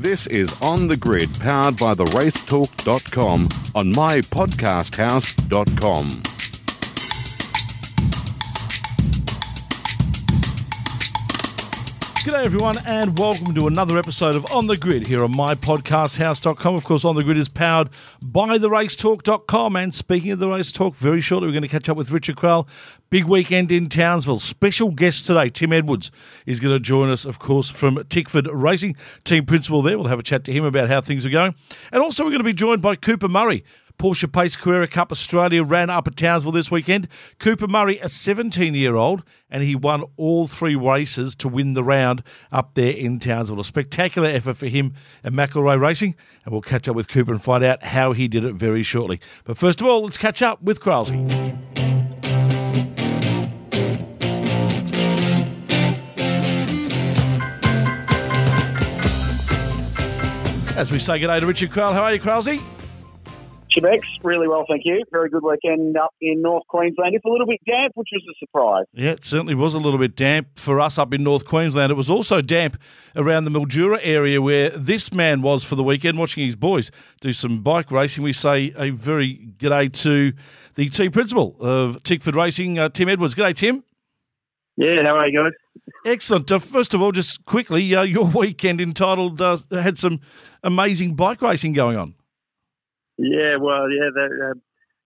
This is On the Grid, powered by the racetalk.com on mypodcasthouse.com. G'day, everyone, and welcome to another episode of On the Grid here on mypodcasthouse.com. Of course, On the Grid is powered by the racetalk.com. And speaking of the race talk, very shortly we're going to catch up with Richard Craill. Big weekend in Townsville. Special guest today, Tim Edwards, is going to join us, of course, from Tickford Racing, team principal there. We'll have a chat to him about how things are going. And also, we're going to be joined by Cooper Murray. Porsche Pace Carrera Cup Australia ran up at Townsville this weekend. Cooper Murray, a 17 year old, and he won all three races to win the round up there in Townsville. A spectacular effort for him at McElrea Racing, and we'll catch up with Cooper and find out how he did it very shortly. But first of all, let's catch up with Crailsy. As we say good day to Richard Craill, how are you, Crailsy? Chemex, really well, thank you. Very good weekend up in North Queensland. It's a little bit damp, which was a surprise. Yeah, it certainly was a little bit damp for us up in North Queensland. It was also damp around the Mildura area where this man was for the weekend, watching his boys do some bike racing. We say a very good day to the team principal of Tickford Racing, uh, Tim Edwards. Good day, Tim. Yeah, how are you guys? Excellent. Uh, first of all, just quickly, uh, your weekend entitled uh, had some amazing bike racing going on. Yeah, well, yeah, they, uh,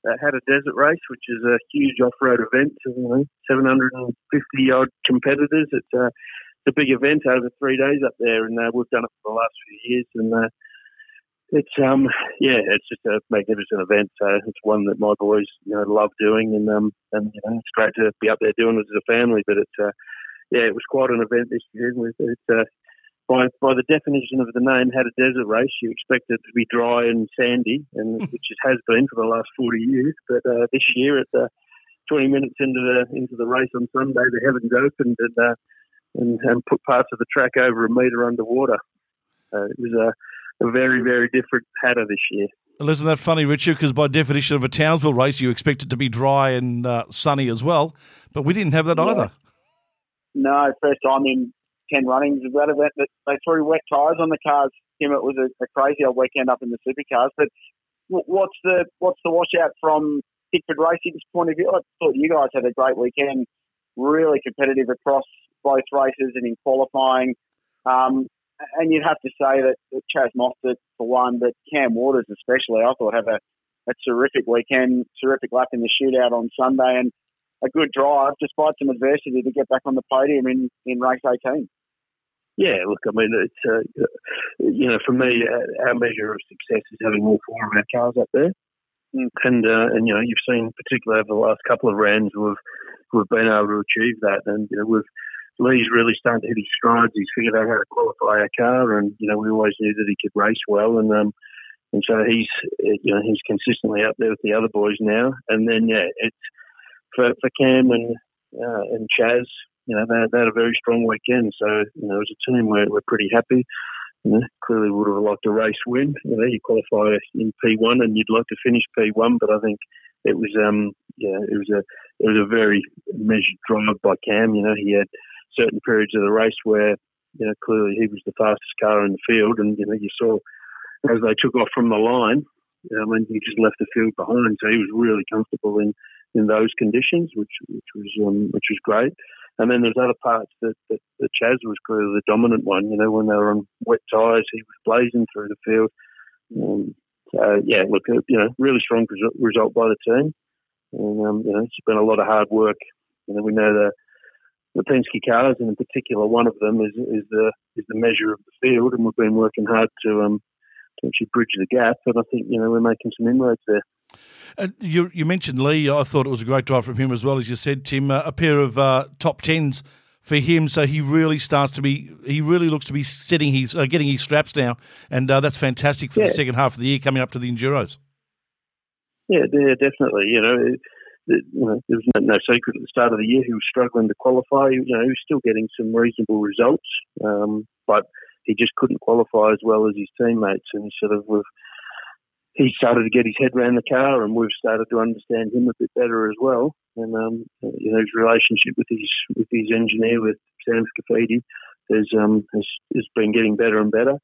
they Hattah desert race, which is a huge off-road event. You know, 750 odd competitors. It's, uh, it's a big event over three days up there, and uh, we've done it for the last few years. And uh, it's um, yeah, it's just a magnificent event. So it's one that my boys, you know, love doing, and um, and you know, it's great to be up there doing it as a family. But it's uh, yeah, it was quite an event this year. It's uh, by by the definition of the name, Hattah desert race, you expect it to be dry and sandy, and which it has been for the last forty years. But uh, this year, at the twenty minutes into the into the race on Sunday, the heavens opened and uh, and, and put parts of the track over a metre underwater. Uh, it was a, a very very different patter this year. Well, isn't that funny, Richard? Because by definition of a Townsville race, you expect it to be dry and uh, sunny as well, but we didn't have that Yeah. either. No, first time in 10 runnings of that event that they threw wet tyres on the cars. Tim, it was a, a crazy old weekend up in the supercars. But what's the what's the washout from Tickford Racing's point of view? I thought you guys had a great weekend, really competitive across both races and in qualifying. Um, and you'd have to say that, that Chaz Mostert, for one, but Cam Waters especially, I thought had a, a terrific weekend, terrific lap in the shootout on Sunday, and a good drive despite some adversity to get back on the podium in, in race 18. Yeah, look, I mean, it's uh, you know, for me, uh, our measure of success is having all four of our cars up there, Mm. and uh, and you know, you've seen particularly over the last couple of rounds, we've we've been able to achieve that, and you know, we've Lee's really starting to hit his strides. He's figured out how to qualify a car, and you know, we always knew that he could race well, and um, and so he's you know he's consistently up there with the other boys now, and then yeah, it's for for Cam and uh, and Chaz you know, they, they had a very strong weekend. So, you know, as a team, we're, we're pretty happy. You know, clearly would have liked a race win. You know, you qualify in P1 and you'd like to finish P1, but I think it was, um, yeah, it was a, it was a very measured drive by Cam. You know, he had certain periods of the race where, you know, clearly he was the fastest car in the field, and you know, you saw as they took off from the line, I mean, he just left the field behind, so he was really comfortable in in those conditions, which which was um, which was great. And then there's other parts that, that, Chaz was clearly the dominant one. You know, when they were on wet tyres, he was blazing through the field. Um, so, yeah, look, uh, you know, really strong result, by the team. And, um, you know, it's been a lot of hard work. You know, we know the the Penske cars, and in particular, one of them is is the is the measure of the field, and we've been working hard to um to actually bridge the gap. But I think you know we're making some inroads there. Uh, you, you mentioned Lee. I thought it was a great drive from him as well, as you said, Tim. Uh, a pair of uh, top tens for him, so he really starts to be. He really looks to be setting his, uh, getting his straps now, and uh, that's fantastic for Yeah. the second half of the year coming up to the Enduros. Yeah, yeah, definitely. You know, it, you know, there was no, no secret at the start of the year he was struggling to qualify. You know, he was still getting some reasonable results, um, but he just couldn't qualify as well as his teammates. And sort of, he started to get his head around the car, and we've started to understand him a bit better as well. And um, you know, his relationship with his with his engineer, with Sam Scafidi, has um has, has been getting better and better.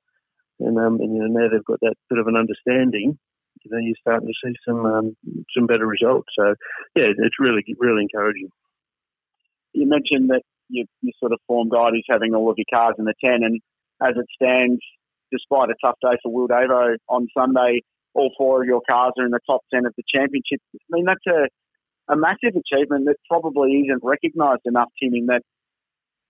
and um, and you know now they've got that bit of an understanding. You know, you're starting to see some um, some better results. So yeah, it's really really encouraging. You mentioned that you, you sort of form guide is having all of your cars in the ten, and as it stands, despite a tough day for Will Davo on Sunday, all four of your cars are in the top ten of the championship. I mean, that's a a massive achievement that probably isn't recognised enough, Tim, in that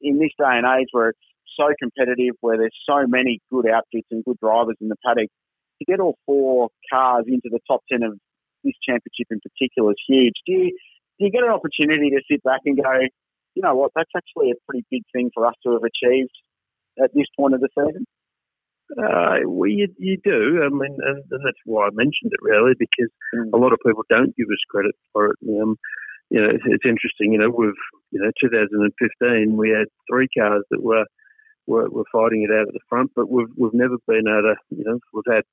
in this day and age where it's so competitive, where there's so many good outfits and good drivers in the paddock, to get all four cars into the top 10 of this championship in particular is huge. Do you, do you get an opportunity to sit back and go, you know what, that's actually a pretty big thing for us to have achieved at this point of the season? Uh, well, you, you do. I mean, and, and, that's why I mentioned it really, because mm. a lot of people don't give us credit for it. Um, you know, it's, it's, interesting. You know, with you know 2015, we had three cars that were, were were fighting it out at the front, but we've we've never been able to. You know, we've had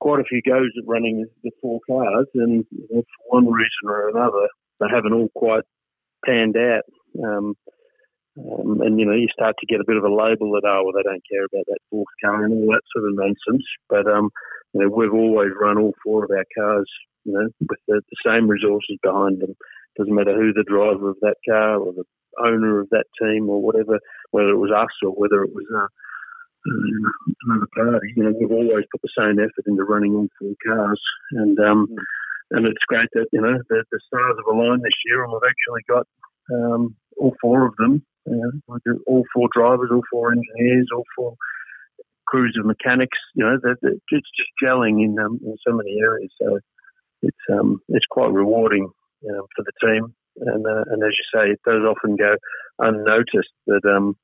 quite a few goes at running the four cars, and you know, for one reason or another, they haven't all quite panned out. Um, um, and you know, you start to get a bit of a label that oh, well, they don't care about that fourth car and all that sort of nonsense. But um, you know, we've always run all four of our cars, you know, with the, the same resources behind them. Doesn't matter who the driver of that car or the owner of that team or whatever, whether it was us or whether it was uh, another party. You know, we've always put the same effort into running all four cars, and um, mm. and it's great that you know the, the stars have aligned this year, and we've actually got um, all four of them you know, all four drivers, all four engineers, all four crews of mechanics. You know, they're, they're it's just gelling in um, in so many areas. So it's um, it's quite rewarding you know, for the team. And uh, and as you say, it does often go unnoticed that um,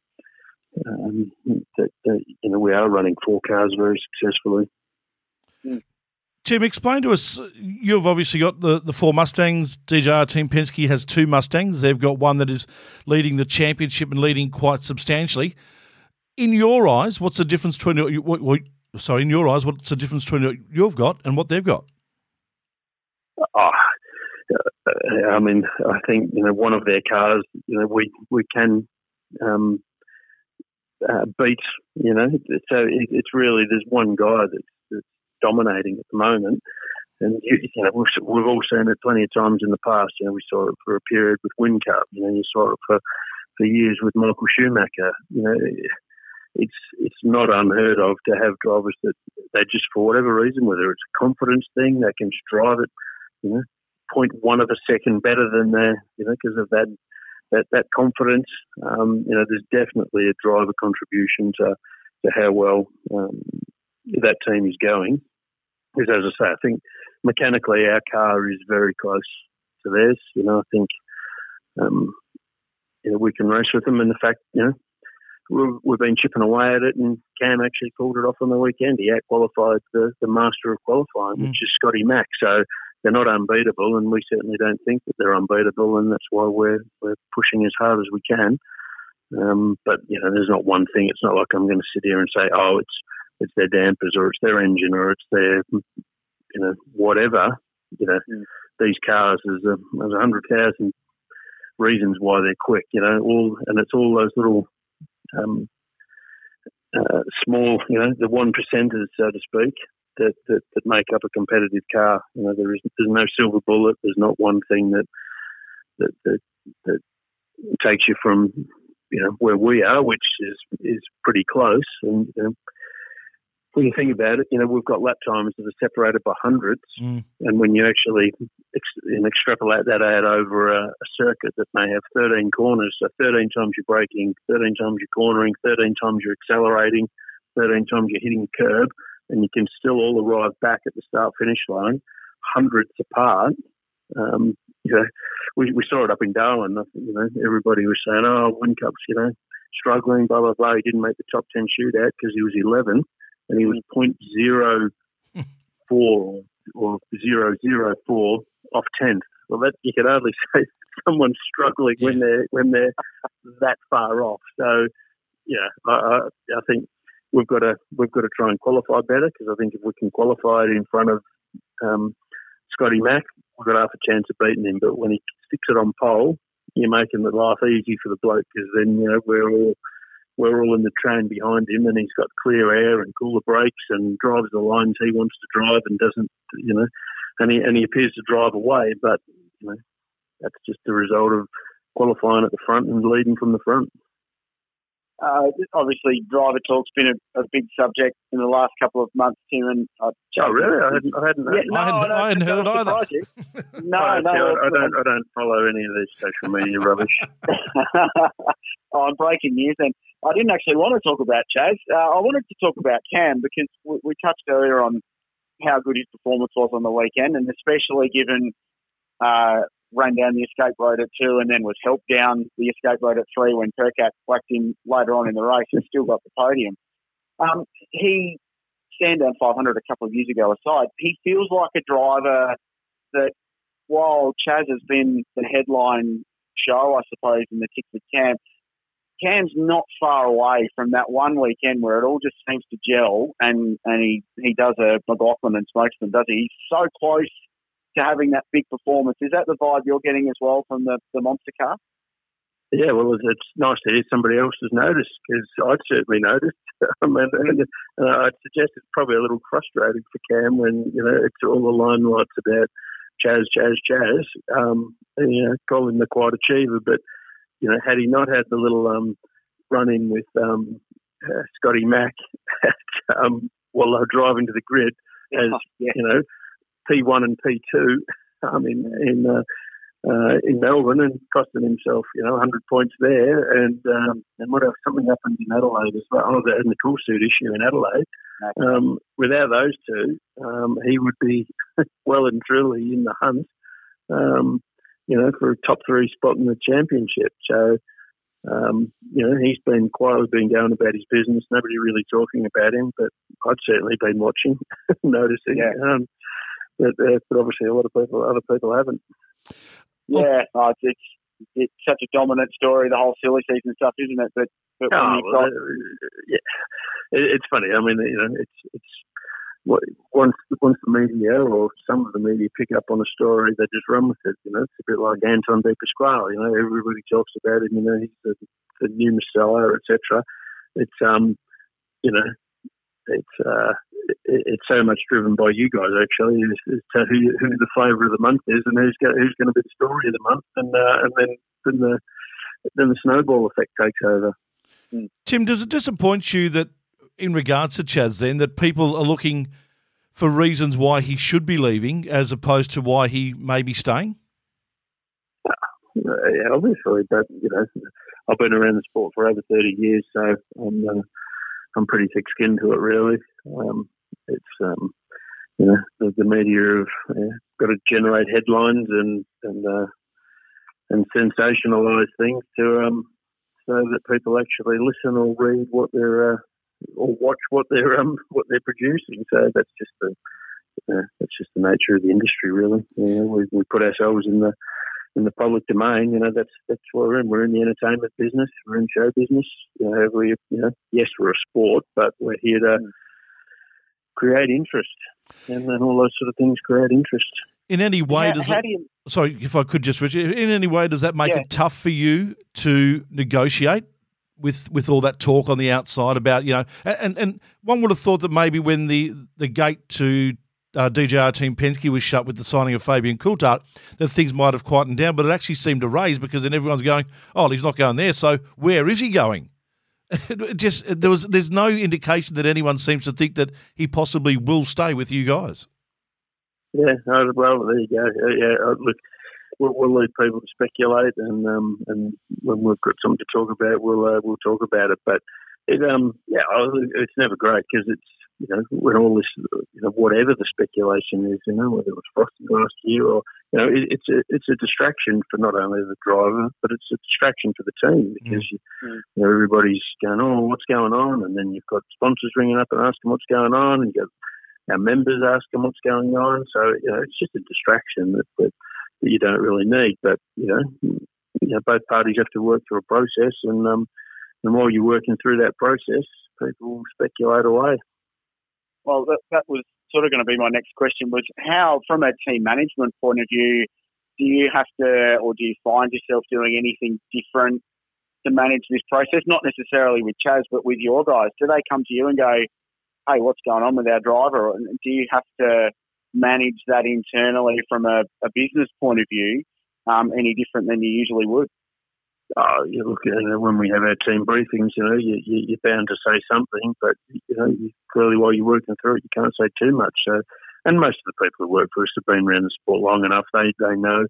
um that, that you know we are running four cars very successfully. Tim, explain to us. You've obviously got the, the four Mustangs. DJR Team Penske has two Mustangs. They've got one that is leading the championship and leading quite substantially. In your eyes, what's the difference between what, what, sorry? In your eyes, what's the difference between what you've got and what they've got? Oh, I mean, I think you know one of their cars. You know, we we can um, uh, beat. You know, so it, it's really there's one guy that's dominating at the moment. And you, you know, we've, we've all seen it plenty of times in the past. You know, we saw it for a period with Whincup. You know, you saw it for for years with Michael Schumacher. You know, it's it's not unheard of to have drivers that they just for whatever reason, whether it's a confidence thing, they can drive it, you know, point one of a second better than they, you know, because of that that that confidence. Um, you know, there's definitely a driver contribution to to how well um, that team is going. Because as I say, I think mechanically our car is very close to theirs. You know, I think um, you know, we can race with them. And the fact, you know, we've, we've been chipping away at it, and Cam actually pulled it off on the weekend. He out qualified the, the master of qualifying, mm. which is Scotty Mack. So they're not unbeatable, and we certainly don't think that they're unbeatable, and that's why we're we're pushing as hard as we can. Um, but you know, there's not one thing. It's not like I'm going to sit here and say, "Oh, it's it's their dampers or it's their engine or it's their you know whatever. You know, mm. these cars there's a there's a hundred thousand reasons why they're quick. You know, all and it's all those little um, uh, small, you know, the one percenters, so to speak, that, that, that make up a competitive car. You know, there is there's no silver bullet. There's not one thing that that that, that takes you from you know where we are, which is is pretty close. And you know, when you think about it, you know, we've got lap times that are separated by hundreds. Mm. And when you actually ex- extrapolate that out over a, a, circuit that may have 13 corners, so 13 times you're braking, 13 times you're cornering, 13 times you're accelerating, 13 times you're hitting a curb, and you can still all arrive back at the start finish line, hundreds apart. Um, you know, we, we saw it up in Darwin. You know, everybody was saying, "Oh, Whincup's, you know, struggling, blah blah blah." He didn't make the top ten shootout because he was 11 and he was point zero four or zero zero four off tenth. Well, that you can hardly say someone's struggling yeah. when they're when they're that far off. So, yeah, I, I, think we've got to we've got to try and qualify better because I think if we can qualify it in front of um, Scotty Mack, we've got half a chance of beating him. But when he sticks it on pole, you're making the life easy for the bloke because then you know we're all we're all in the train behind him, and he's got clear air and cooler brakes and drives the lines he wants to drive and doesn't, you know, and he and he appears to drive away, but you know, that's just the result of qualifying at the front and leading from the front. Uh, obviously, driver talk's been a, a, big subject in the last couple of months, Tim. And uh, oh, really? I hadn't, I hadn't, yeah, no, I hadn't, I hadn't heard it either. no, I no, I don't, I don't follow any of this social media rubbish. oh, I'm breaking news then. I didn't actually want to talk about Chaz. Uh, I wanted to talk about Cam because we, we touched earlier on how good his performance was on the weekend, and especially given uh, ran down the escape road at two and then was helped down the escape road at three when Percat whacked him later on in the race and still got the podium. Um, he, down 500 a couple of years ago aside, he feels like a driver that while Chaz has been the headline show, I suppose, in the Tickford camp, Cam's not far away from that one weekend where it all just seems to gel and, and he, he does a McLaughlin and smokes them, does he? He's so close to having that big performance. Is that the vibe you're getting as well from the, the monster car? Yeah, well, it's nice to hear somebody else has noticed because I'd certainly noticed. and, and I'd suggest it's probably a little frustrating for Cam when you know it's all the limelights about Chaz, Chaz, Chaz. Um, and, you know, call him the quiet achiever, but you know, had he not had the little um, run in with um, uh, Scotty Mack um, while they were driving to the grid, as yeah. you know, P1 and P2 um, in in, uh, uh, in Melbourne and costing himself, you know, 100 points there. And um, and what else? Something happened in Adelaide as well. Oh, in the cool suit issue in Adelaide. Um, without those two, um, he would be well and truly in the hunt, um, you know, for a top three spot in the championship. So. Um, you know, he's been quietly been going about his business. Nobody really talking about him, but I'd certainly been watching, noticing. Yeah. Um, but, uh, but obviously a lot of people, other people haven't. Yeah, oh, it's, it's such a dominant story, the whole silly season stuff, isn't it? But, but oh, got... uh, yeah, it, it's funny. I mean, you know, it's it's once once the media or some of the media pick up on a story, they just run with it. You know, it's a bit like Anton De Pasquale. You know, everybody talks about him. You know, he's the, the new messiah, etc. It's um, you know, it's uh, it's so much driven by you guys actually as, to who, who the flavour of the month is and who's who's going to be the story of the month, and uh, and then then the then the snowball effect takes over. Tim, does it disappoint you that in regards to Chaz, then that people are looking for reasons why he should be leaving as opposed to why he may be staying? Uh, yeah, obviously, but you know, I've been around the sport for over thirty years, so I'm uh, I'm pretty thick-skinned to it, really. Um, it's um, you know the, the media have got to generate headlines and and uh, and sensationalise things to um, so that people actually listen or read what they're uh, or watch what they're um, what they're producing. So that's just the uh, that's just the nature of the industry, really. You know, we we put ourselves in the in the public domain. You know, that's that's what we're in. We're in the entertainment business. We're in show business. You know, we you know, yes, we're a sport, but we're here to mm. create interest, and then all those sort of things create interest. In any way, how, does how it, do you, sorry if I could just, Richard. In any way, does that make Yeah. it tough for you to negotiate? With, with all that talk on the outside about you know and and one would have thought that maybe when the the gate to uh, DJR Team Penske was shut with the signing of Fabian Coulthard, that things might have quietened down, but it actually seemed to raise because then everyone's going, oh, he's not going there, so where is he going? Just there was there's no indication that anyone seems to think that he possibly will stay with you guys. Yeah, well, there you go. Yeah, uh, look, we'll, we'll leave people to speculate, and um, and when we've got something to talk about, we'll uh, we'll talk about it. But it um, yeah, it's never great because it's you know when all this you know whatever the speculation is, you know whether it was frosty last year or you know it, it's a it's a distraction for not only the driver but it's a distraction for the team because you, you know everybody's going oh what's going on? And then you've got sponsors ringing up and asking what's going on and you got our members asking what's going on. So you know it's just a distraction that, that that you don't really need. But you know, you know, both parties have to work through a process, and um, and while you're working through that process, people speculate away. well, that, that was sort of going to be my next question was how, from a team management point of view, do you have to or do you find yourself doing anything different to manage this process? Not necessarily with Chaz, but with your guys. Do they come to you and go, "Hey, what's going on with our driver?" And do you have to manage that internally from a, a business point of view um, any different than you usually would? Oh, you look when we have our team briefings, you know, you, you, are bound to say something, but you know, you, clearly while you're working through it, you can't say too much. So, and most of the people who work for us have been around the sport long enough; they they know.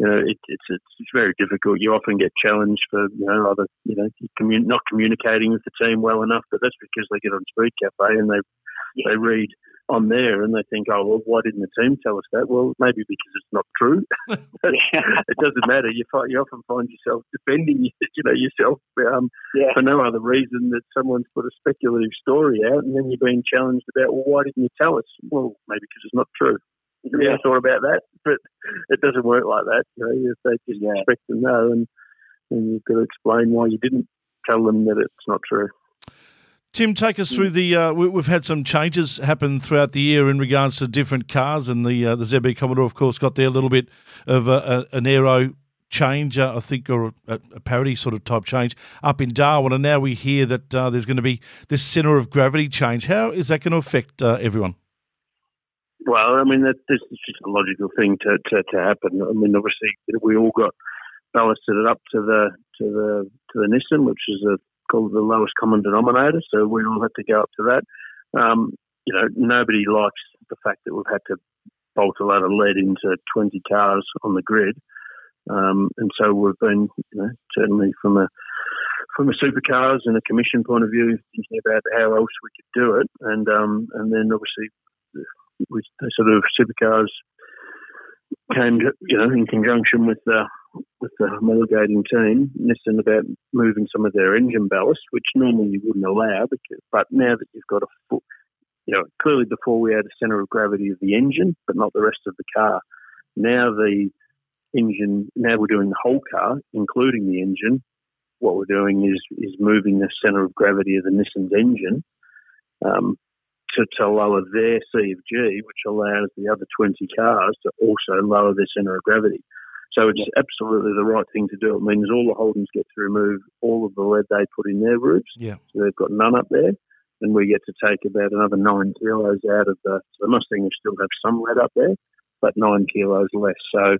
You know, it, it's it's it's very difficult. You often get challenged for you know either you know commun- not communicating with the team well enough, but that's because they get on Speed Cafe and they yeah. they read on there and they think, oh, well, why didn't the team tell us that? Well, maybe because it's not true. it doesn't matter. You, find, you often find yourself defending you know, yourself um, yeah. for no other reason that someone's put a speculative story out and then you're being challenged about, well, why didn't you tell us? Well, maybe because it's not true. You yeah. thought about that, but it doesn't work like that. You know, they just yeah. expect to know, and, and you've got to explain why you didn't tell them that it's not true. Tim, take us through the. Uh, we, have had some changes happen throughout the year in regards to different cars, and the uh, the ZB Commodore, of course, got there a little bit of a, a, an aero change, uh, I think, or a, a, parity sort of type change up in Darwin, and now we hear that uh, there's going to be this centre of gravity change. How is that going to affect uh, everyone? Well, I mean, that, this is just a logical thing to, to, to happen. I mean, obviously, we all got ballasted up to the to the to the Nissan, which is a called the lowest common denominator, so we all had to go up to that. Um, you know, nobody likes the fact that we've had to bolt a lot of lead into 20 cars on the grid. Um, and so we've been, you know, certainly from a from a supercars and a commission point of view, thinking about how else we could do it, and um, and then obviously we sort of supercars came, you know, in conjunction with the with the homologating team, Nissan about moving some of their engine ballast, which normally you wouldn't allow. Because, but now that you've got a full, you know, clearly before we had a centre of gravity of the engine, but not the rest of the car. Now the engine, now we're doing the whole car, including the engine. What we're doing is is moving the centre of gravity of the Nissan's engine um, to, to lower their C of G, which allows the other 20 cars to also lower their centre of gravity. So it's yeah. absolutely the right thing to do. It means all the Holdens get to remove all of the lead they put in their roofs. Yeah. So they've got none up there. And we get to take about another nine kilos out of the, so the Mustang will still have some lead up there, but nine kilos less. So,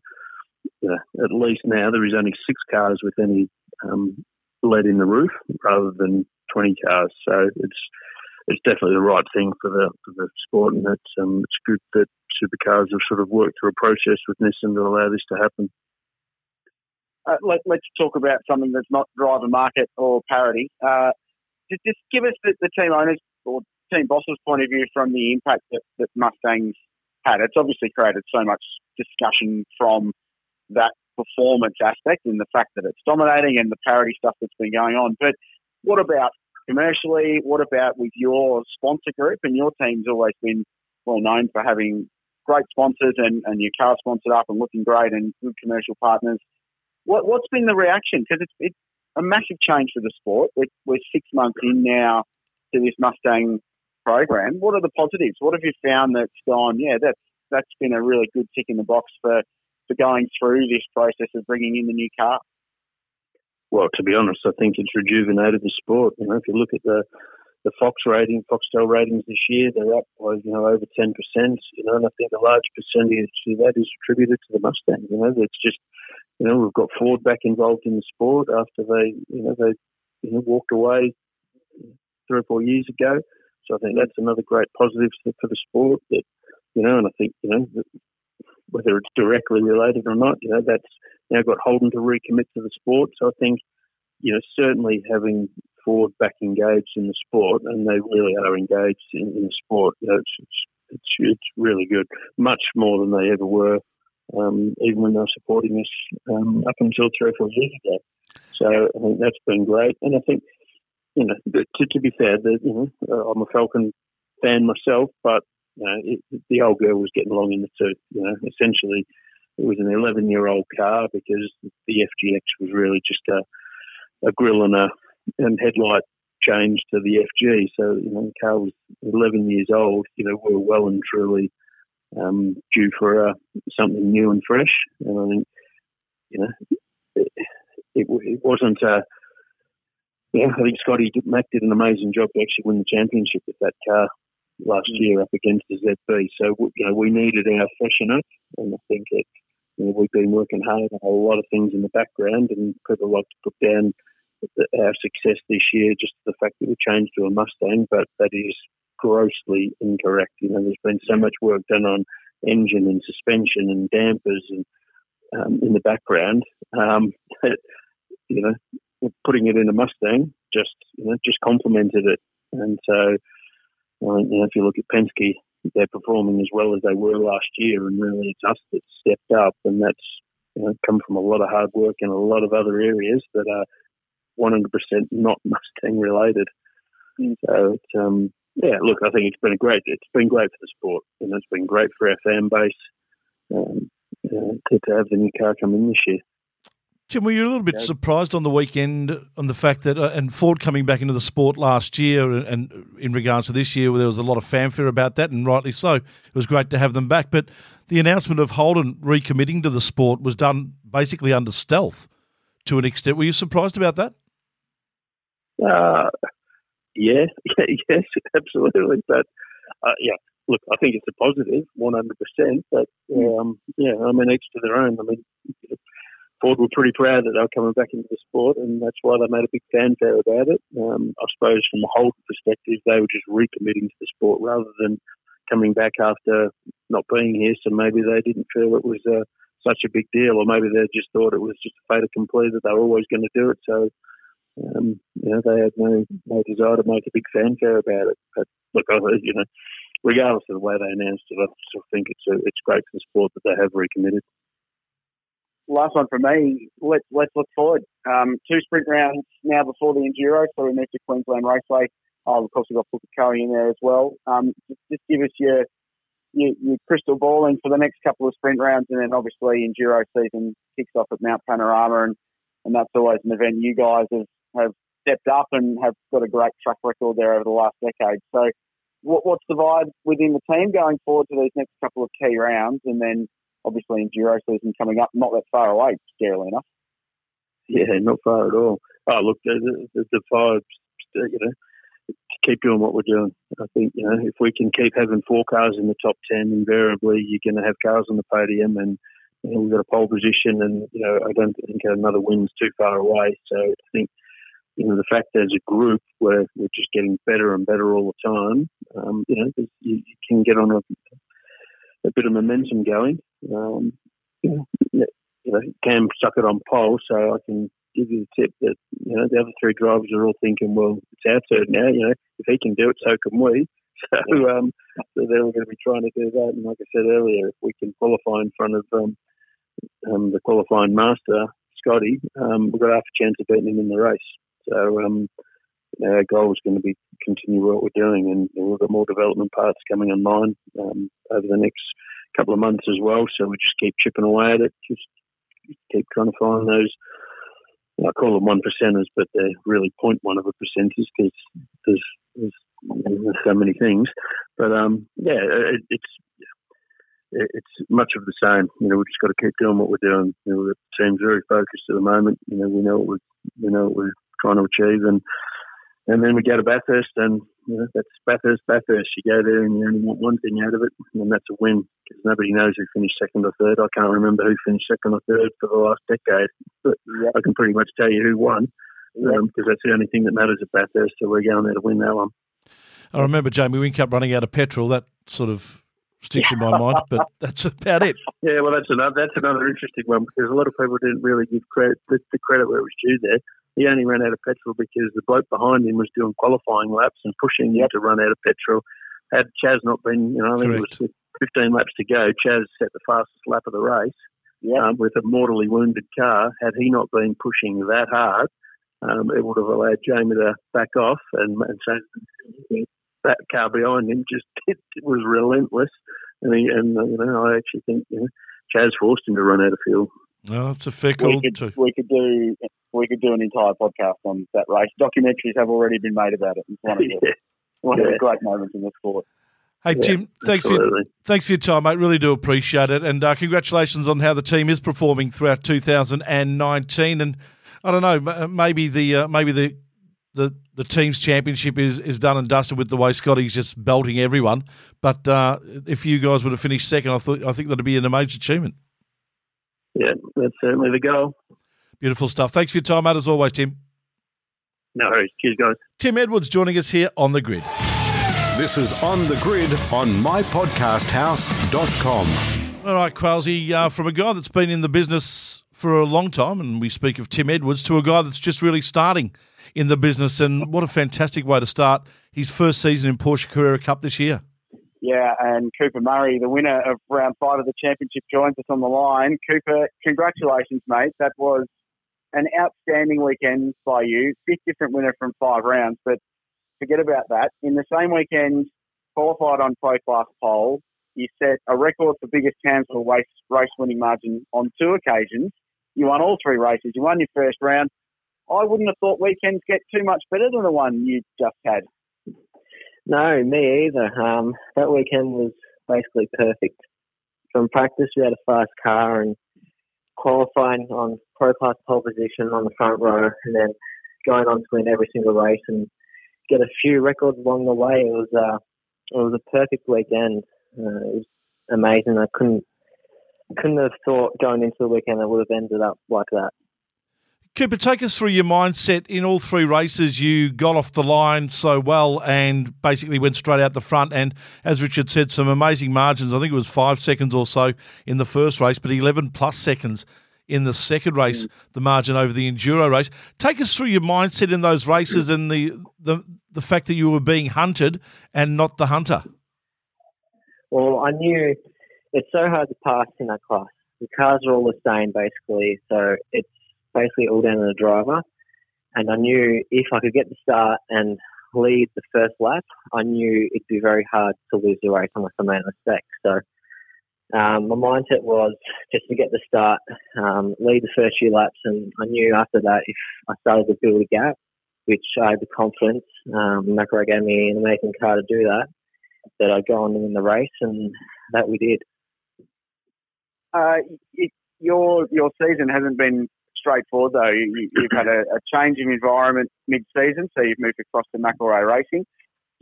you know, at least now there is only six cars with any um, lead in the roof rather than 20 cars. So it's, it's definitely the right thing for the for the sport, and it's um, it's good that supercars have sort of worked through a process with Nissan to allow this to happen. Uh, let, us talk about something that's not driver market or parity. Uh, just, just, give us the, the, team owners or team bosses' point of view from the impact that, that Mustangs had. It's obviously created so much discussion from that performance aspect and the fact that it's dominating and the parity stuff that's been going on. But what about commercially? What about with your sponsor group? And your team's always been well known for having great sponsors and, and your car sponsored up and looking great and good commercial partners. What, what's been the reaction? Because it's, it's a massive change for the sport. We're, we're six months in now to this Mustang program. What are the positives? What have you found that's gone? Yeah, that's that's been a really good tick in the box for for going through this process of bringing in the new car. Well, to be honest, I think it's rejuvenated the sport. You know, if you look at the the Fox rating, Foxtel ratings this year, they're up by you know over ten percent. You know, and I think a large percentage of that is attributed to the Mustang. You know, it's just you know we've got Ford back involved in the sport after they you know they you know walked away three or four years ago. So I think that's another great positive for the sport. That you know, and I think you know whether it's directly related or not, you know, that's now got Holden to recommit to the sport. So I think you know certainly having Ford back engaged in the sport, and they really are engaged in, in the sport. You know, it's, it's, it's, really good, much more than they ever were, um, even when they were supporting us um, up until three or four years ago. So I think that's been great, and I think you know to, to be fair, that you know uh, I'm a Falcon fan myself, but you know, it, the old girl was getting along in the tooth. You know, essentially it was an 11 year old car because the FGX was really just a, a grill and a and headlight change to the FG. So, you know, the car was 11 years old. You know, we are well and truly um, due for uh, something new and fresh. And I think, you know, it, it, it wasn't a, yeah, I think Scotty Mack did an amazing job to actually win the championship with that car last Mm. year up against the ZB. So you know we needed our freshener, and I think it. You know, we've been working hard on a lot of things in the background, and people like to put down our success this year just the fact that we changed to a Mustang, but that is grossly incorrect. You know, there's been so much work done on engine and suspension and dampers and um, in the background. Um, you know, putting it in a Mustang just you know just complemented it, and so uh, you know if you look at Penske, they're performing as well as they were last year, and really it's us that stepped up, and that's you know, come from a lot of hard work in a lot of other areas that are 100% not Mustang related. Mm. So it's, um, yeah, look, I think it's been a great. It's been great for the sport, and it's been great for our fan base um, uh, to, to have the new car come in this year. Tim, were you a little bit Yeah. surprised on the weekend on the fact that, uh, and Ford coming back into the sport last year, and, and in regards to this year, where there was a lot of fanfare about that, and rightly so. It was great to have them back, but the announcement of Holden recommitting to the sport was done basically under stealth to an extent. Were you surprised about that? Uh, yeah, yes, absolutely. But uh, yeah, look, I think it's a positive, one hundred percent. But um, yeah, I mean, each to their own. I mean, Ford were pretty proud that they were coming back into the sport, and that's why they made a big fanfare about it. Um, I suppose from a Holden perspective, they were just recommitting to the sport rather than coming back after not being here. So maybe they didn't feel it was uh, such a big deal, or maybe they just thought it was just a fait accompli that they were always going to do it. So um, you know, they had no, no desire to make a big fanfare about it. But look, I, you know, regardless of the way they announced it, I still think it's a, it's great for the sport that they have recommitted. Last one for me. Let's let's look forward. Um, two sprint rounds now before the enduro, so we move to Queensland Raceway. Oh, of course, we've got Booker Curry in there as well. Um, just, just give us your, your your crystal balling for the next couple of sprint rounds, and then obviously enduro season kicks off at Mount Panorama, and and that's always an event you guys have have stepped up and have got a great track record there over the last decade. So. What, what's the vibe within the team going forward to these next couple of key rounds, and then obviously enduro season coming up, not that far away, scarily enough. Yeah, not far at all. Oh, look, the, the, vibes, you know, keep doing what we're doing. I think, you know, if we can keep having four cars in the top 10, invariably you're going to have cars on the podium and, you know, we've got a pole position and, you know, I don't think another win's too far away. So I think, you know, the fact that as a group where we're just getting better and better all the time, um, you know, you, you can get on a, a bit of momentum going. Um, you know, Cam stuck it on pole, so I can give you the tip that you know the other three drivers are all thinking, well, it's our turn now. You know, if he can do it, so can we. So, um, so they're all going to be trying to do that. And like I said earlier, if we can qualify in front of um, um, the qualifying master, Scotty, um, we've got half a chance of beating him in the race. So um, our goal is going to be continue what we're doing, and we've got more development parts coming online um, over the next couple of months as well. So we just keep chipping away at it, just keep trying to find those. I call them one percenters, but they're really point one of a percenters because there's, there's, there's so many things. But um, yeah, it, it's it's much of the same. You know, we've just got to keep doing what we're doing. You know, the team's very focused at the moment. You know, we know what we're, we know what we're trying to achieve, and and then we go to Bathurst, and you know, that's Bathurst, Bathurst. You go there and you only want one thing out of it, and that's a win. Because nobody knows who finished second or third. I can't remember who finished second or third for the last decade, but Yep. I can pretty much tell you who won. Yep. Um, because that's the only thing that matters at Bathurst, so we're going there to win that one. I remember Jamie Whincup running out of petrol. That sort of sticks in my mind, but that's about it. Yeah, well, that's another that's another interesting one because a lot of people didn't really give credit the, the credit where it was due. There, he only ran out of petrol because the bloke behind him was doing qualifying laps and pushing him to run out of petrol. Had Chaz not been, you know, I think it was 15 laps to go. Chaz set the fastest lap of the race Yeah. um, with a mortally wounded car. Had he not been pushing that hard, um, it would have allowed Jamie to back off and, and so that car behind him just it, was relentless. And, he, and you know, I actually think you know, Chaz forced him to run out of fuel. Well, it's a fickle. we could too. we could do we could do an entire podcast on that race. Documentaries have already been made about it. It's one of the, yeah, one of the great moments in the sport. Hey Tim, thanks for absolutely. thanks for your time, mate. Really do appreciate it, and uh, congratulations on how the team is performing throughout 2019. And I don't know, maybe the uh, maybe the the the team's championship is, is done and dusted with the way Scotty's just belting everyone. But uh, if you guys would have finished second, I thought I think that'd be an amazing achievement. Yeah, that's certainly the goal. Beautiful stuff. Thanks for your time, mate, as always, Tim. No worries. Cheers, guys. Tim Edwards joining us here on the grid. This is On the Grid on mypodcasthouse.com. All right, Crailsy, uh, from a guy that's been in the business for a long time, and we speak of Tim Edwards, to a guy that's just really starting in the business. And what a fantastic way to start his first season in Porsche Carrera Cup this year. Yeah, and Cooper Murray, the winner of round five of the championship, joins us on the line. Cooper, congratulations, mate. That was an outstanding weekend by you. Fifth different winner from five rounds, but forget about that. In the same weekend, qualified on pro class pole, you set a record for biggest cancel race race winning margin on two occasions. You won all three races. You won your first round. I wouldn't have thought weekends get too much better than the one you just had. No, me either. Um, that weekend was basically perfect. From practice, we had a fast car and qualifying on pro class pole position on the front row, and then going on to win every single race and get a few records along the way. It was uh, it was a perfect weekend. Uh, it was amazing. I couldn't couldn't have thought going into the weekend that would have ended up like that. Cooper, take us through your mindset in all three races. You got off the line so well and basically went straight out the front. And as Richard said, some amazing margins. I think it was five seconds or so in the first race, but 11 plus seconds in the second race, mm. the margin over the enduro race. Take us through your mindset in those races and the, the the fact that you were being hunted and not the hunter. Well, I knew it's so hard to pass in that class. The cars are all the same basically, so it's basically all down to the driver. And I knew if I could get the start and lead the first lap, I knew it'd be very hard to lose the race unless I made a mistake. So um, my mindset was just to get the start, um, lead the first few laps, and I knew after that if I started to build a gap, which I had the confidence, um, gave me an amazing car to do that, that I'd go on and win the race, and that we did. Uh, it, your your season hasn't been straightforward though. You, have had a, a, change in environment mid-season, so you've moved across to McElrea Racing.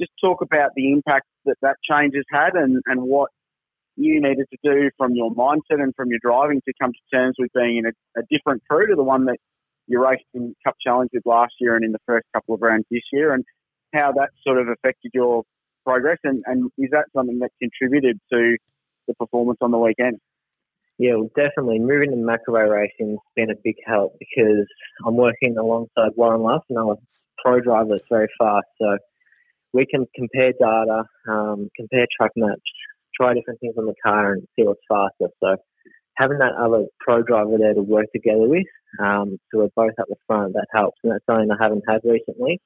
Just talk about the impact that that change has had, and, and what you needed to do from your mindset and from your driving to come to terms with being in a, a different crew to the one that you raced in Cup Challenge with last year and in the first couple of rounds this year, and how that sort of affected your progress, and, and is that something that contributed to the performance on the weekend? Yeah, well, definitely. Moving to McElrea Racing has been a big help because I'm working alongside Warren Luff, another pro driver that's very fast. So we can compare data, um, compare track maps, try different things on the car and see what's faster. So having that other pro driver there to work together with, um, so we're both at the front, that helps. And that's something I haven't had recently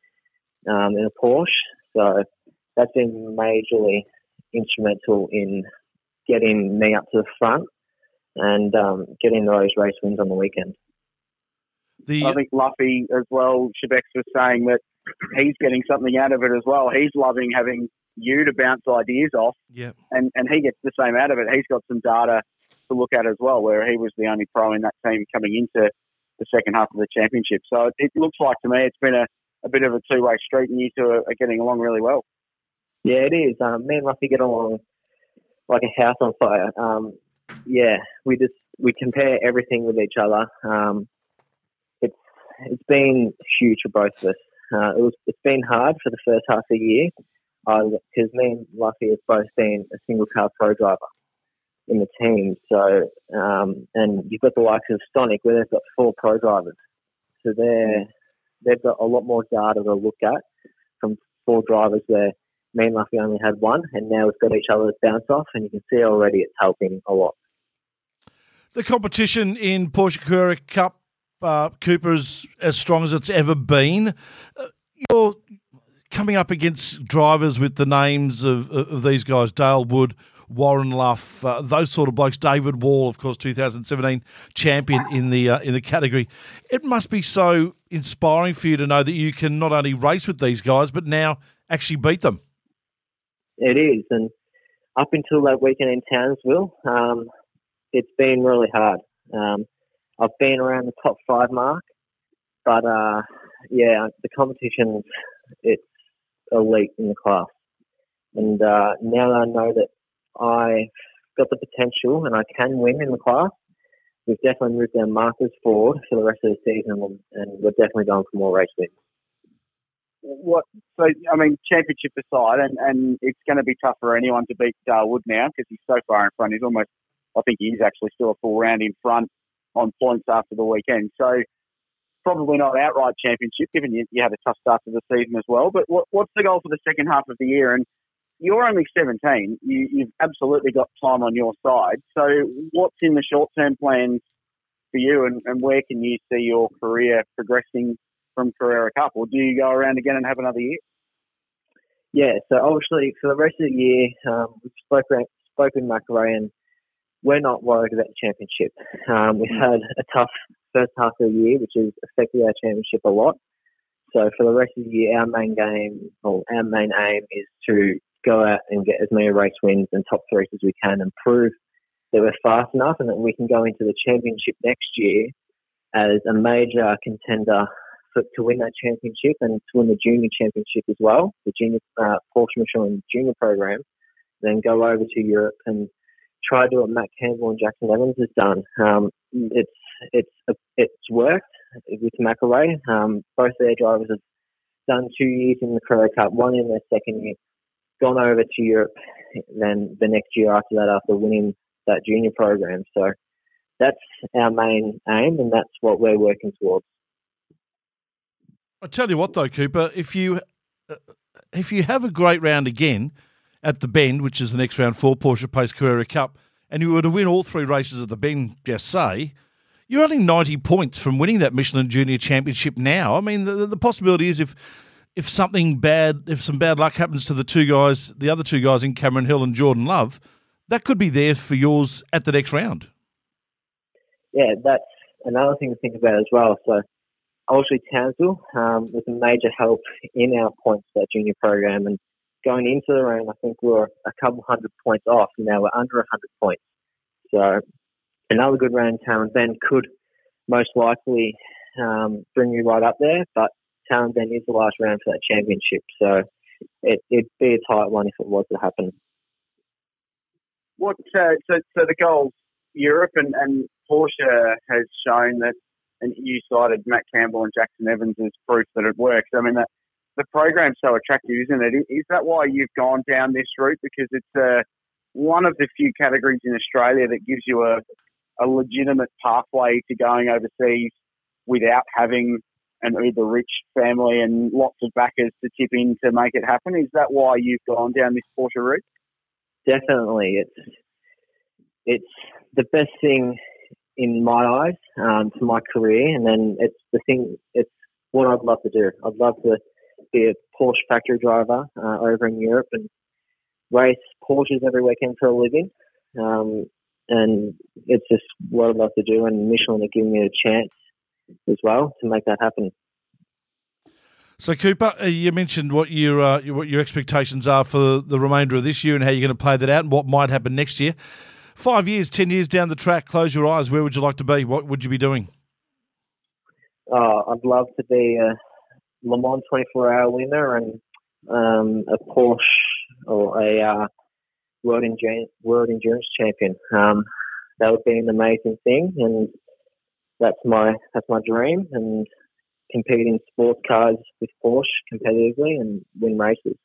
um, in a Porsche. So that's been majorly instrumental in getting me up to the front and um, getting those race wins on the weekend. The, I think Luffy as well, Shebex was saying that he's getting something out of it as well. He's loving having you to bounce ideas off, yeah, and, and he gets the same out of it. He's got some data to look at as well, where he was the only pro in that team coming into the second half of the championship. So it looks like to me it's been a, a bit of a two way street, and you two are, are getting along really well. Yeah, it is. Um, me and Luffy get along like a house on fire. Um, yeah, we just we compare everything with each other. Um, it's it's been huge for both of us. Uh, it was it's been hard for the first half of the year because me and Luffy have both been a single car pro driver in the team. So um, and you've got the likes of Sonic where they've got four pro drivers. So they're they've got a lot more data to look at from four drivers where me and Luffy only had one, and now we've got each other to bounce off, and you can see already it's helping a lot. The competition in Porsche Carrera Cup, uh, Cooper's as strong as it's ever been. Uh, you're coming up against drivers with the names of, of these guys, Dale Wood, Warren Luff, uh, those sort of blokes. David Wall, of course, 2017 champion in the uh, in the category. It must be so inspiring for you to know that you can not only race with these guys, but now actually beat them. It is, and up until that weekend in Townsville, um, it's been really hard. Um, I've been around the top five mark, but uh, yeah, the competition it's elite in the class, and uh, now that I know that I've got the potential and I can win in the class, we've definitely moved our markers forward for the rest of the season, and we're definitely going for more race wins. What? So I mean, championship aside, and, and it's going to be tough for anyone to beat Darwood now because he's so far in front. He's almost, I think, he is actually still a full round in front on points after the weekend. So probably not outright championship, given you, you had a tough start to the season as well. But what, what's the goal for the second half of the year? And you're only 17. You, you've absolutely got time on your side. So what's in the short term plans for you, and, and where can you see your career progressing from Carrera Cup, or do you go around again and have another year? Yeah, so obviously for the rest of the year, um, we've spoken spoken McElrea and we're not worried about the championship. Um, we've had a tough first half of the year, which has affected our championship a lot. So for the rest of the year, our main game or our main aim is to go out and get as many race wins and top threes as we can and prove that we're fast enough and that we can go into the championship next year as a major contender for, to win that championship and to win the junior championship as well, the junior uh, Porsche Michelin junior program, then go over to Europe and try to what Matt Campbell and Jackson Evans has done. Um, it's it's it's worked with McElrea. Um, both their drivers have done two years in the Carrera Cup, one in their second year, gone over to Europe, then the next year after that after winning that junior program. So that's our main aim, and that's what we're working towards. I tell you what, though, Cooper, if you uh, if you have a great round again at the Bend, which is the next round for Porsche Pace Carrera Cup, and you were to win all three races at the Bend, just say, you're only 90 points from winning that Michelin Junior Championship now. I mean, the, the possibility is if if something bad, if some bad luck happens to the two guys, the other two guys in Cameron Hill and Jordan Love, that could be there for yours at the next round. Yeah, that's another thing to think about as well. So, obviously, Townsville um, was a major help in our points that junior program, and going into the round, I think we were a couple hundred points off. Now we're under 100 points. So, another good round, Tailem Bend could most likely um, bring you right up there, but Tailem Bend is the last round for that championship, so it, would be a tight one if it was to happen. What uh, so so the goals Europe and, and Porsche has shown that, and you cited Matt Campbell and Jackson Evans as proof that it works. I mean that the program's so attractive, isn't it? Is that why you've gone down this route? Because it's uh, one of the few categories in Australia that gives you a, a legitimate pathway to going overseas without having an uber rich family and lots of backers to tip in to make it happen. Is that why you've gone down this Porsche route? Definitely, it's it's the best thing in my eyes um, for my career, and then it's the thing. It's what I'd love to do. I'd love to be a Porsche factory driver uh, over in Europe and race Porsches every weekend for a living. Um, and it's just what I'd love to do, and Michelin are giving me a chance as well to make that happen. So, Cooper, uh, you mentioned what your uh, what your expectations are for the remainder of this year and how you're going to play that out, and what might happen next year. Five years, ten years down the track, close your eyes. Where would you like to be? What would you be doing? Uh, I'd love to be a Le Mans 24 hour winner and um, a Porsche or a uh, World, Endurance, World Endurance Champion. Um, that would be an amazing thing, and that's my that's my dream. And compete in sports cars with Porsche competitively and win races.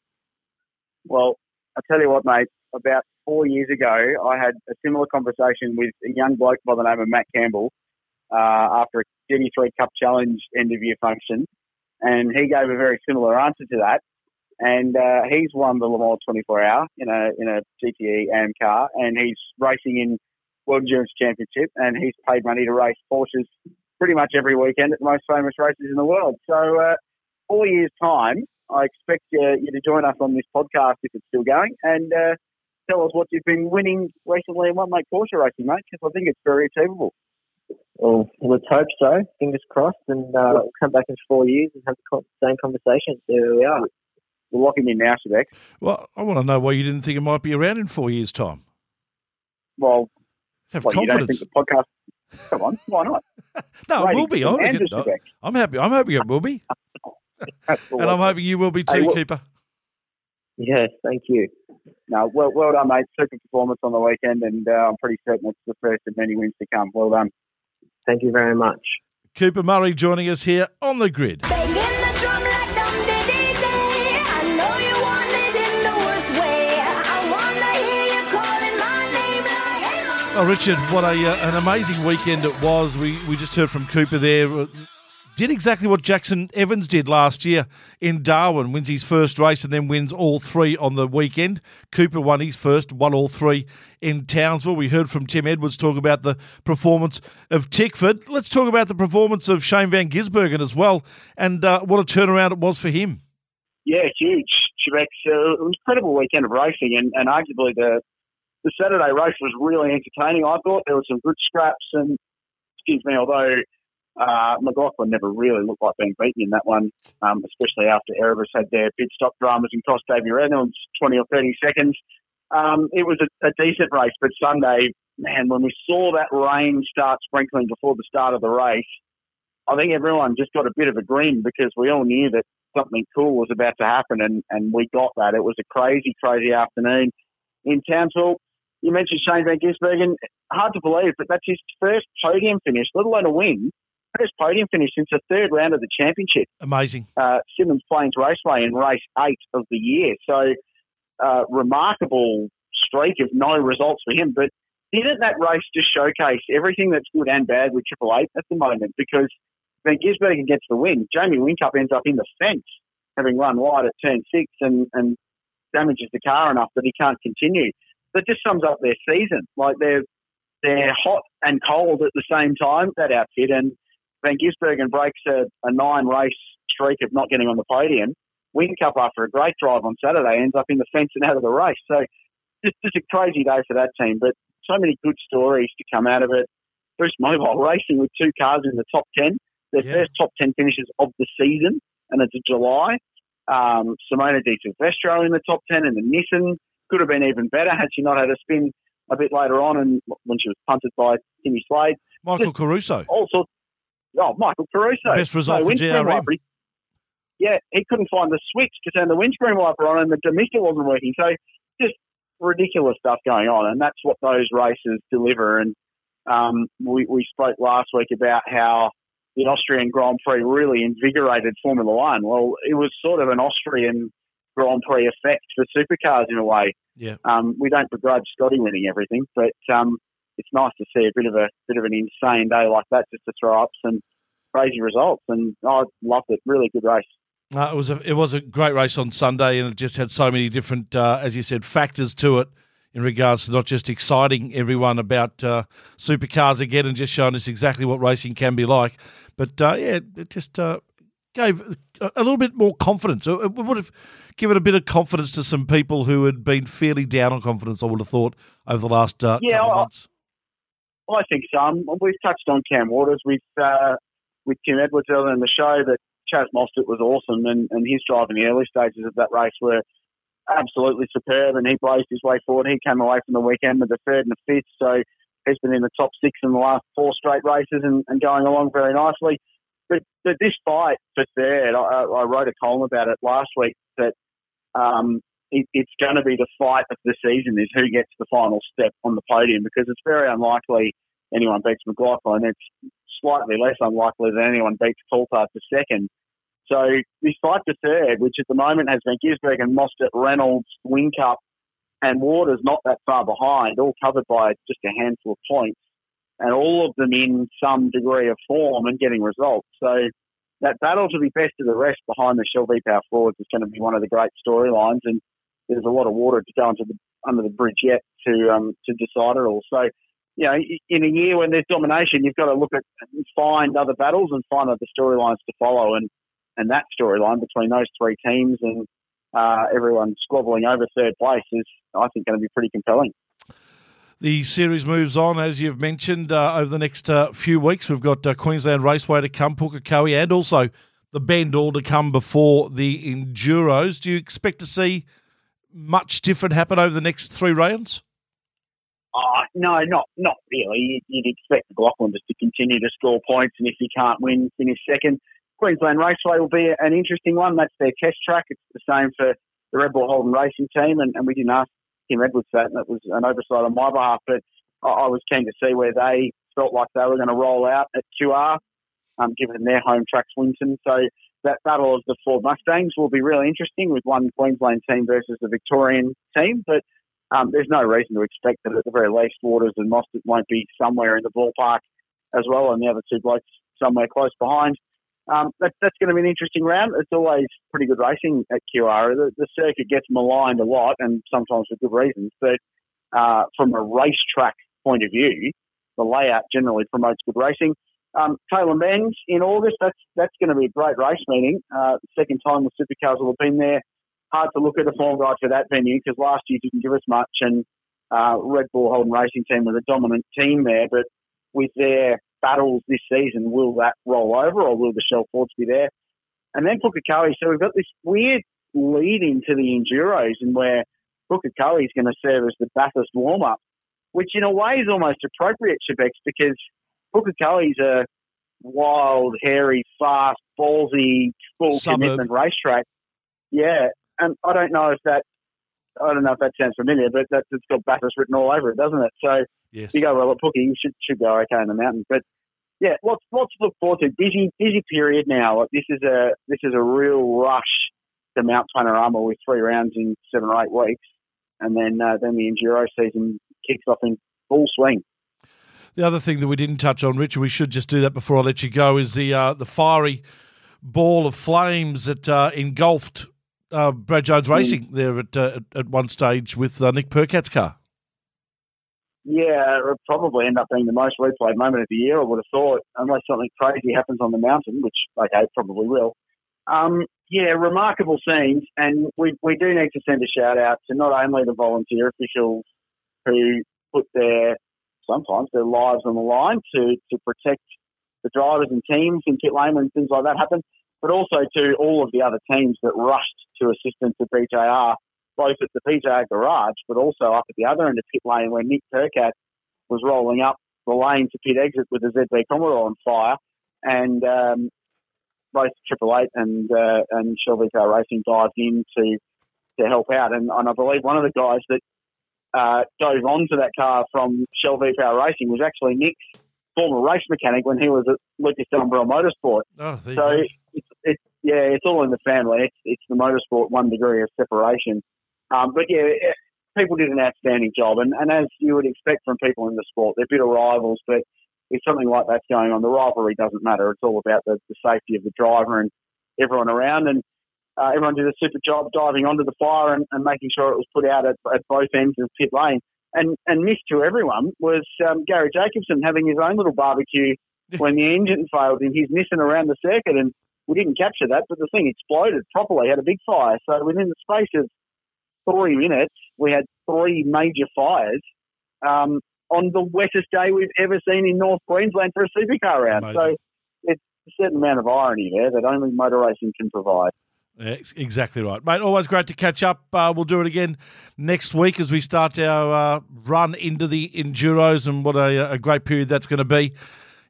Well, I tell you what, mate. About four years ago, I had a similar conversation with a young bloke by the name of Matt Campbell uh, after a GT3 Cup Challenge end of year function, and he gave a very similar answer to that. And uh, he's won the Le Mans 24 Hour in a in a GTE AM car, and he's racing in World Endurance Championship, and he's paid money to race Porsches pretty much every weekend at the most famous races in the world. So, uh, four years' time, I expect uh, you to join us on this podcast if it's still going, and uh, tell us what you've been winning recently and what make Porsche racing, mate, because I think it's very achievable. Well, let's hope so. Fingers crossed, and uh, we'll come back in four years and have the same conversation. There we are. We're locking in now, Shebex. Well, I want to know why you didn't think it might be around in four years' time. Well, have well, confidence. You don't think the podcast? Come on, why not? no, it will be. I am happy. I'm happy it will be. and I'm hoping you will be too, Hey, well- Cooper. Yes, thank you. No, well, well done, mate. Super performance on the weekend, and uh, I'm pretty certain it's the first of many wins to come. Well done. Thank you very much. Cooper Murray joining us here on the grid. Banging the drum like dum dee dee dee. I know you want it in the worst way. I wanna hear you calling my name like, hey, mama. Oh, Richard, what a uh, an amazing weekend it was. We we just heard from Cooper there. Did exactly what Jackson Evans did last year in Darwin. Wins his first race and then wins all three on the weekend. Cooper won his first, won all three in Townsville. We heard from Tim Edwards talk about the performance of Tickford. Let's talk about the performance of Shane Van Gisbergen as well, and uh, what a turnaround it was for him. Yeah, huge. Shebex, uh, it was an incredible weekend of racing, and, and arguably the the Saturday race was really entertaining. I thought there were some good scraps, and excuse me, although uh, McLaughlin never really looked like being beaten in that one, um, especially after Erebus had their pit stop dramas and cost Davy Reynolds 20 or 30 seconds. Um, it was a, a decent race, but Sunday, man, when we saw that rain start sprinkling before the start of the race, I think everyone just got a bit of a grin because we all knew that something cool was about to happen, and, and we got that. It was a crazy, crazy afternoon in Townsville. You mentioned Shane Van Gisbergen. Hard to believe, but that's his first podium finish, let alone a win. First podium finish since the third round of the championship, Amazing. uh, Symmons Plains Raceway in race eight of the year. So, uh, remarkable streak of no results for him. But didn't that race just showcase everything that's good and bad with Triple Eight at the moment? Because Van Gisbergen gets the win. Jamie Whincup ends up in the fence, having run wide at turn six and, and damages the car enough that he can't continue. That just sums up their season. Like they're they're hot and cold at the same time, that outfit. And Van Gisbergen breaks a, a nine race streak of not getting on the podium. Whincup after a great drive on Saturday, ends up in the fence and out of the race. So just, just a crazy day for that team. But so many good stories to come out of it. Boost Mobile racing with two cars in the top 10, their Yeah. first top 10 finishes of the season, and it's a July. Um, Simona Di Silvestro in the top 10 and the Nissan. Could have been even better had she not had a spin a bit later on and when she was punted by Timmy Slade. Michael Caruso. All sorts. Oh, Michael Caruso. Best result for windscreen GRM. wiper. Yeah, he couldn't find the switch to turn the windscreen wiper on and the demister wasn't working. So just ridiculous stuff going on. And that's what those races deliver. And um, we, we spoke last week about how the Austrian Grand Prix really invigorated Formula One. Well, it was sort of an Austrian Grand Prix effect for supercars in a way. Yeah. Um, we don't begrudge Scotty winning everything, but um, it's nice to see a bit of a bit of an insane day like that just to throw up some crazy results. And I loved it. Really good race. Uh, it was a it was a great race on Sunday, and it just had so many different, uh, as you said, factors to it in regards to not just exciting everyone about uh, supercars again and just showing us exactly what racing can be like, but uh, yeah, it just uh, gave a, little bit more confidence. It would have given a bit of confidence to some people who had been fairly down on confidence. I would have thought over the last uh, Yeah, couple of I- months. I think some. We've touched on Cam Waters with uh, with Tim Edwards earlier in the show that Chaz Mostert was awesome and, and his drive in the early stages of that race were absolutely superb and he blazed his way forward. He came away from the weekend with a third and a fifth, so he's been in the top six in the last four straight races and, and going along very nicely. But, but this fight for third, I, I wrote a column about it last week that um, it, it's going to be the fight of the season is who gets the final step on the podium because it's very unlikely anyone beats McLaughlin. It's slightly less unlikely that anyone beats Coulthard for second. So this fight to third, which at the moment has been Gisbergen, Mostert, Reynolds, Whincup, and Waters not that far behind, all covered by just a handful of points, and all of them in some degree of form and getting results. So that battle to be best of the rest behind the Shell V Power forwards is going to be one of the great storylines, and there's a lot of water to go the, under the bridge yet to um, to decide it all. So, you know, in a year when there's domination, you've got to look at find other battles and find other storylines to follow, and and that storyline between those three teams and uh, everyone squabbling over third place is, I think, going to be pretty compelling. The series moves on, as you've mentioned, uh, over the next uh, few weeks. We've got uh, Queensland Raceway to come, Pukekohe, and also the Bend all to come before the Enduros. Do you expect to see much different happen over the next three rounds? Oh, no, not not really. You'd expect McLaughlin just to continue to score points, and if you can't win, finish second. Queensland Raceway will be an interesting one. That's their test track. It's the same for the Red Bull Holden Racing Team, and, and we didn't ask Tim Edwards that, and that was an oversight on my behalf. But I, I was keen to see where they felt like they were going to roll out at QR, um, given their home track's Winton. So that battle of the Ford Mustangs will be really interesting with one Queensland team versus the Victorian team. But um, there's no reason to expect that at the very least Waters and Mostert won't be somewhere in the ballpark as well, and the other two blokes somewhere close behind. Um, that, that's going to be an interesting round. It's always pretty good racing at QR. The, the circuit gets maligned a lot, and sometimes for good reasons. But uh, from a racetrack point of view, the layout generally promotes good racing. Um, Tailem Bend in August. That's that's going to be a great race meeting. Uh, second time the supercars will have been there. Hard to look at a form guide for that venue because last year didn't give us much, and uh, Red Bull Holden Racing Team was a dominant team there. But with their battles this season, will that roll over or will the Shell Fords be there? And then Pukekohe. So we've got this weird lead into the Enduros and where Pukekohe is going to serve as the Bathurst warm up, which in a way is almost appropriate, Shebex, because Pukekohe is a wild, hairy, fast, ballsy, full Suburb. commitment racetrack. Yeah, and I don't know if that, I don't know if that sounds familiar, but that, it's got Bathurst written all over it, doesn't it? So Yes. you go well at Pookie, you should should go okay in the mountains. But yeah, lots lots to look forward to. Busy busy period now. Like this is a this is a real rush to Mount Panorama with three rounds in seven or eight weeks, and then uh, then the enduro season kicks off in full swing. The other thing that we didn't touch on, Richard, we should just do that before I let you go, is the uh, the fiery ball of flames that uh, engulfed uh, Brad Jones Racing there at, uh, at at one stage with uh, Nick Percat's car. Yeah, it'll probably end up being the most replayed moment of the year. I would have thought, unless something crazy happens on the mountain, which okay, it probably will. Um, yeah, remarkable scenes, and we we do need to send a shout out to not only the volunteer officials who put their sometimes their lives on the line to to protect the drivers and teams in pit lane when things like that happen, but also to all of the other teams that rushed to assistance to BJR, both at the BJR garage, but also up at the other end of pit lane where Nick Percat was rolling up the lane to pit exit with the ZB Commodore on fire, and um, both Triple Eight and uh, and Shell V Power Racing dived in to to help out, and, and I believe one of the guys that uh, dove onto that car from Shell V Power Racing was actually Nick's former race mechanic when he was at Lucas Dumbrell Motorsport. Oh, So it's, it's yeah, it's all in the family. It's it's the motorsport one degree of separation. Um, but yeah, people did an outstanding job, and, and as you would expect from people in the sport, they're bitter rivals. But if something like that's going on, the rivalry doesn't matter. It's all about the, the safety of the driver and everyone around, and uh, everyone did a super job diving onto the fire and, and making sure it was put out at, at both ends of pit lane. And and missed to everyone was um, Garry Jacobson having his own little barbecue when the engine failed and he's missing around the circuit and we didn't capture that, but the thing exploded properly, had a big fire. So within the space of three minutes, we had three major fires um, on the wettest day we've ever seen in North Queensland for a supercar round. So it's a certain amount of irony there that only motor racing can provide. Exactly right, mate. Always great to catch up. Uh, we'll do it again next week as we start our uh, run into the enduros, and what a, a great period that's going to be.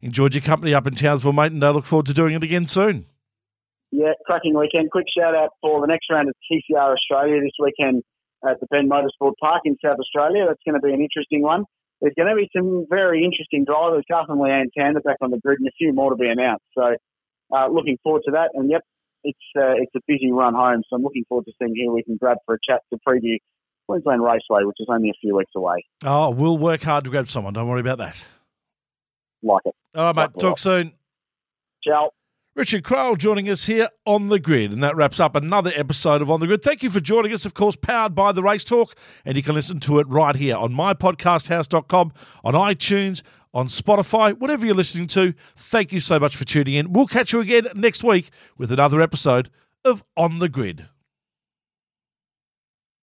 Enjoyed your company up in Townsville, mate, and I look forward to doing it again soon. Yeah, cracking weekend. Quick shout out for the next round of TCR Australia this weekend at the Bend Motorsport Park in South Australia. That's going to be an interesting one. There's going to be some very interesting drivers. Carson Leanne Tander back on the grid and a few more to be announced. So uh, looking forward to that. And yep, it's uh, it's a busy run home. So I'm looking forward to seeing who we can grab for a chat to preview Queensland Raceway, which is only a few weeks away. Oh, we'll work hard to grab someone. Don't worry about that. Like it. All right, mate. Talk soon. Ciao. Richard Craill joining us here on the grid, and that wraps up another episode of On the Grid. Thank you for joining us, of course, powered by the Race Talk, and you can listen to it right here on mypodcasthouse.com, on iTunes, on Spotify, whatever you're listening to. Thank you so much for tuning in. We'll catch you again next week with another episode of On the Grid.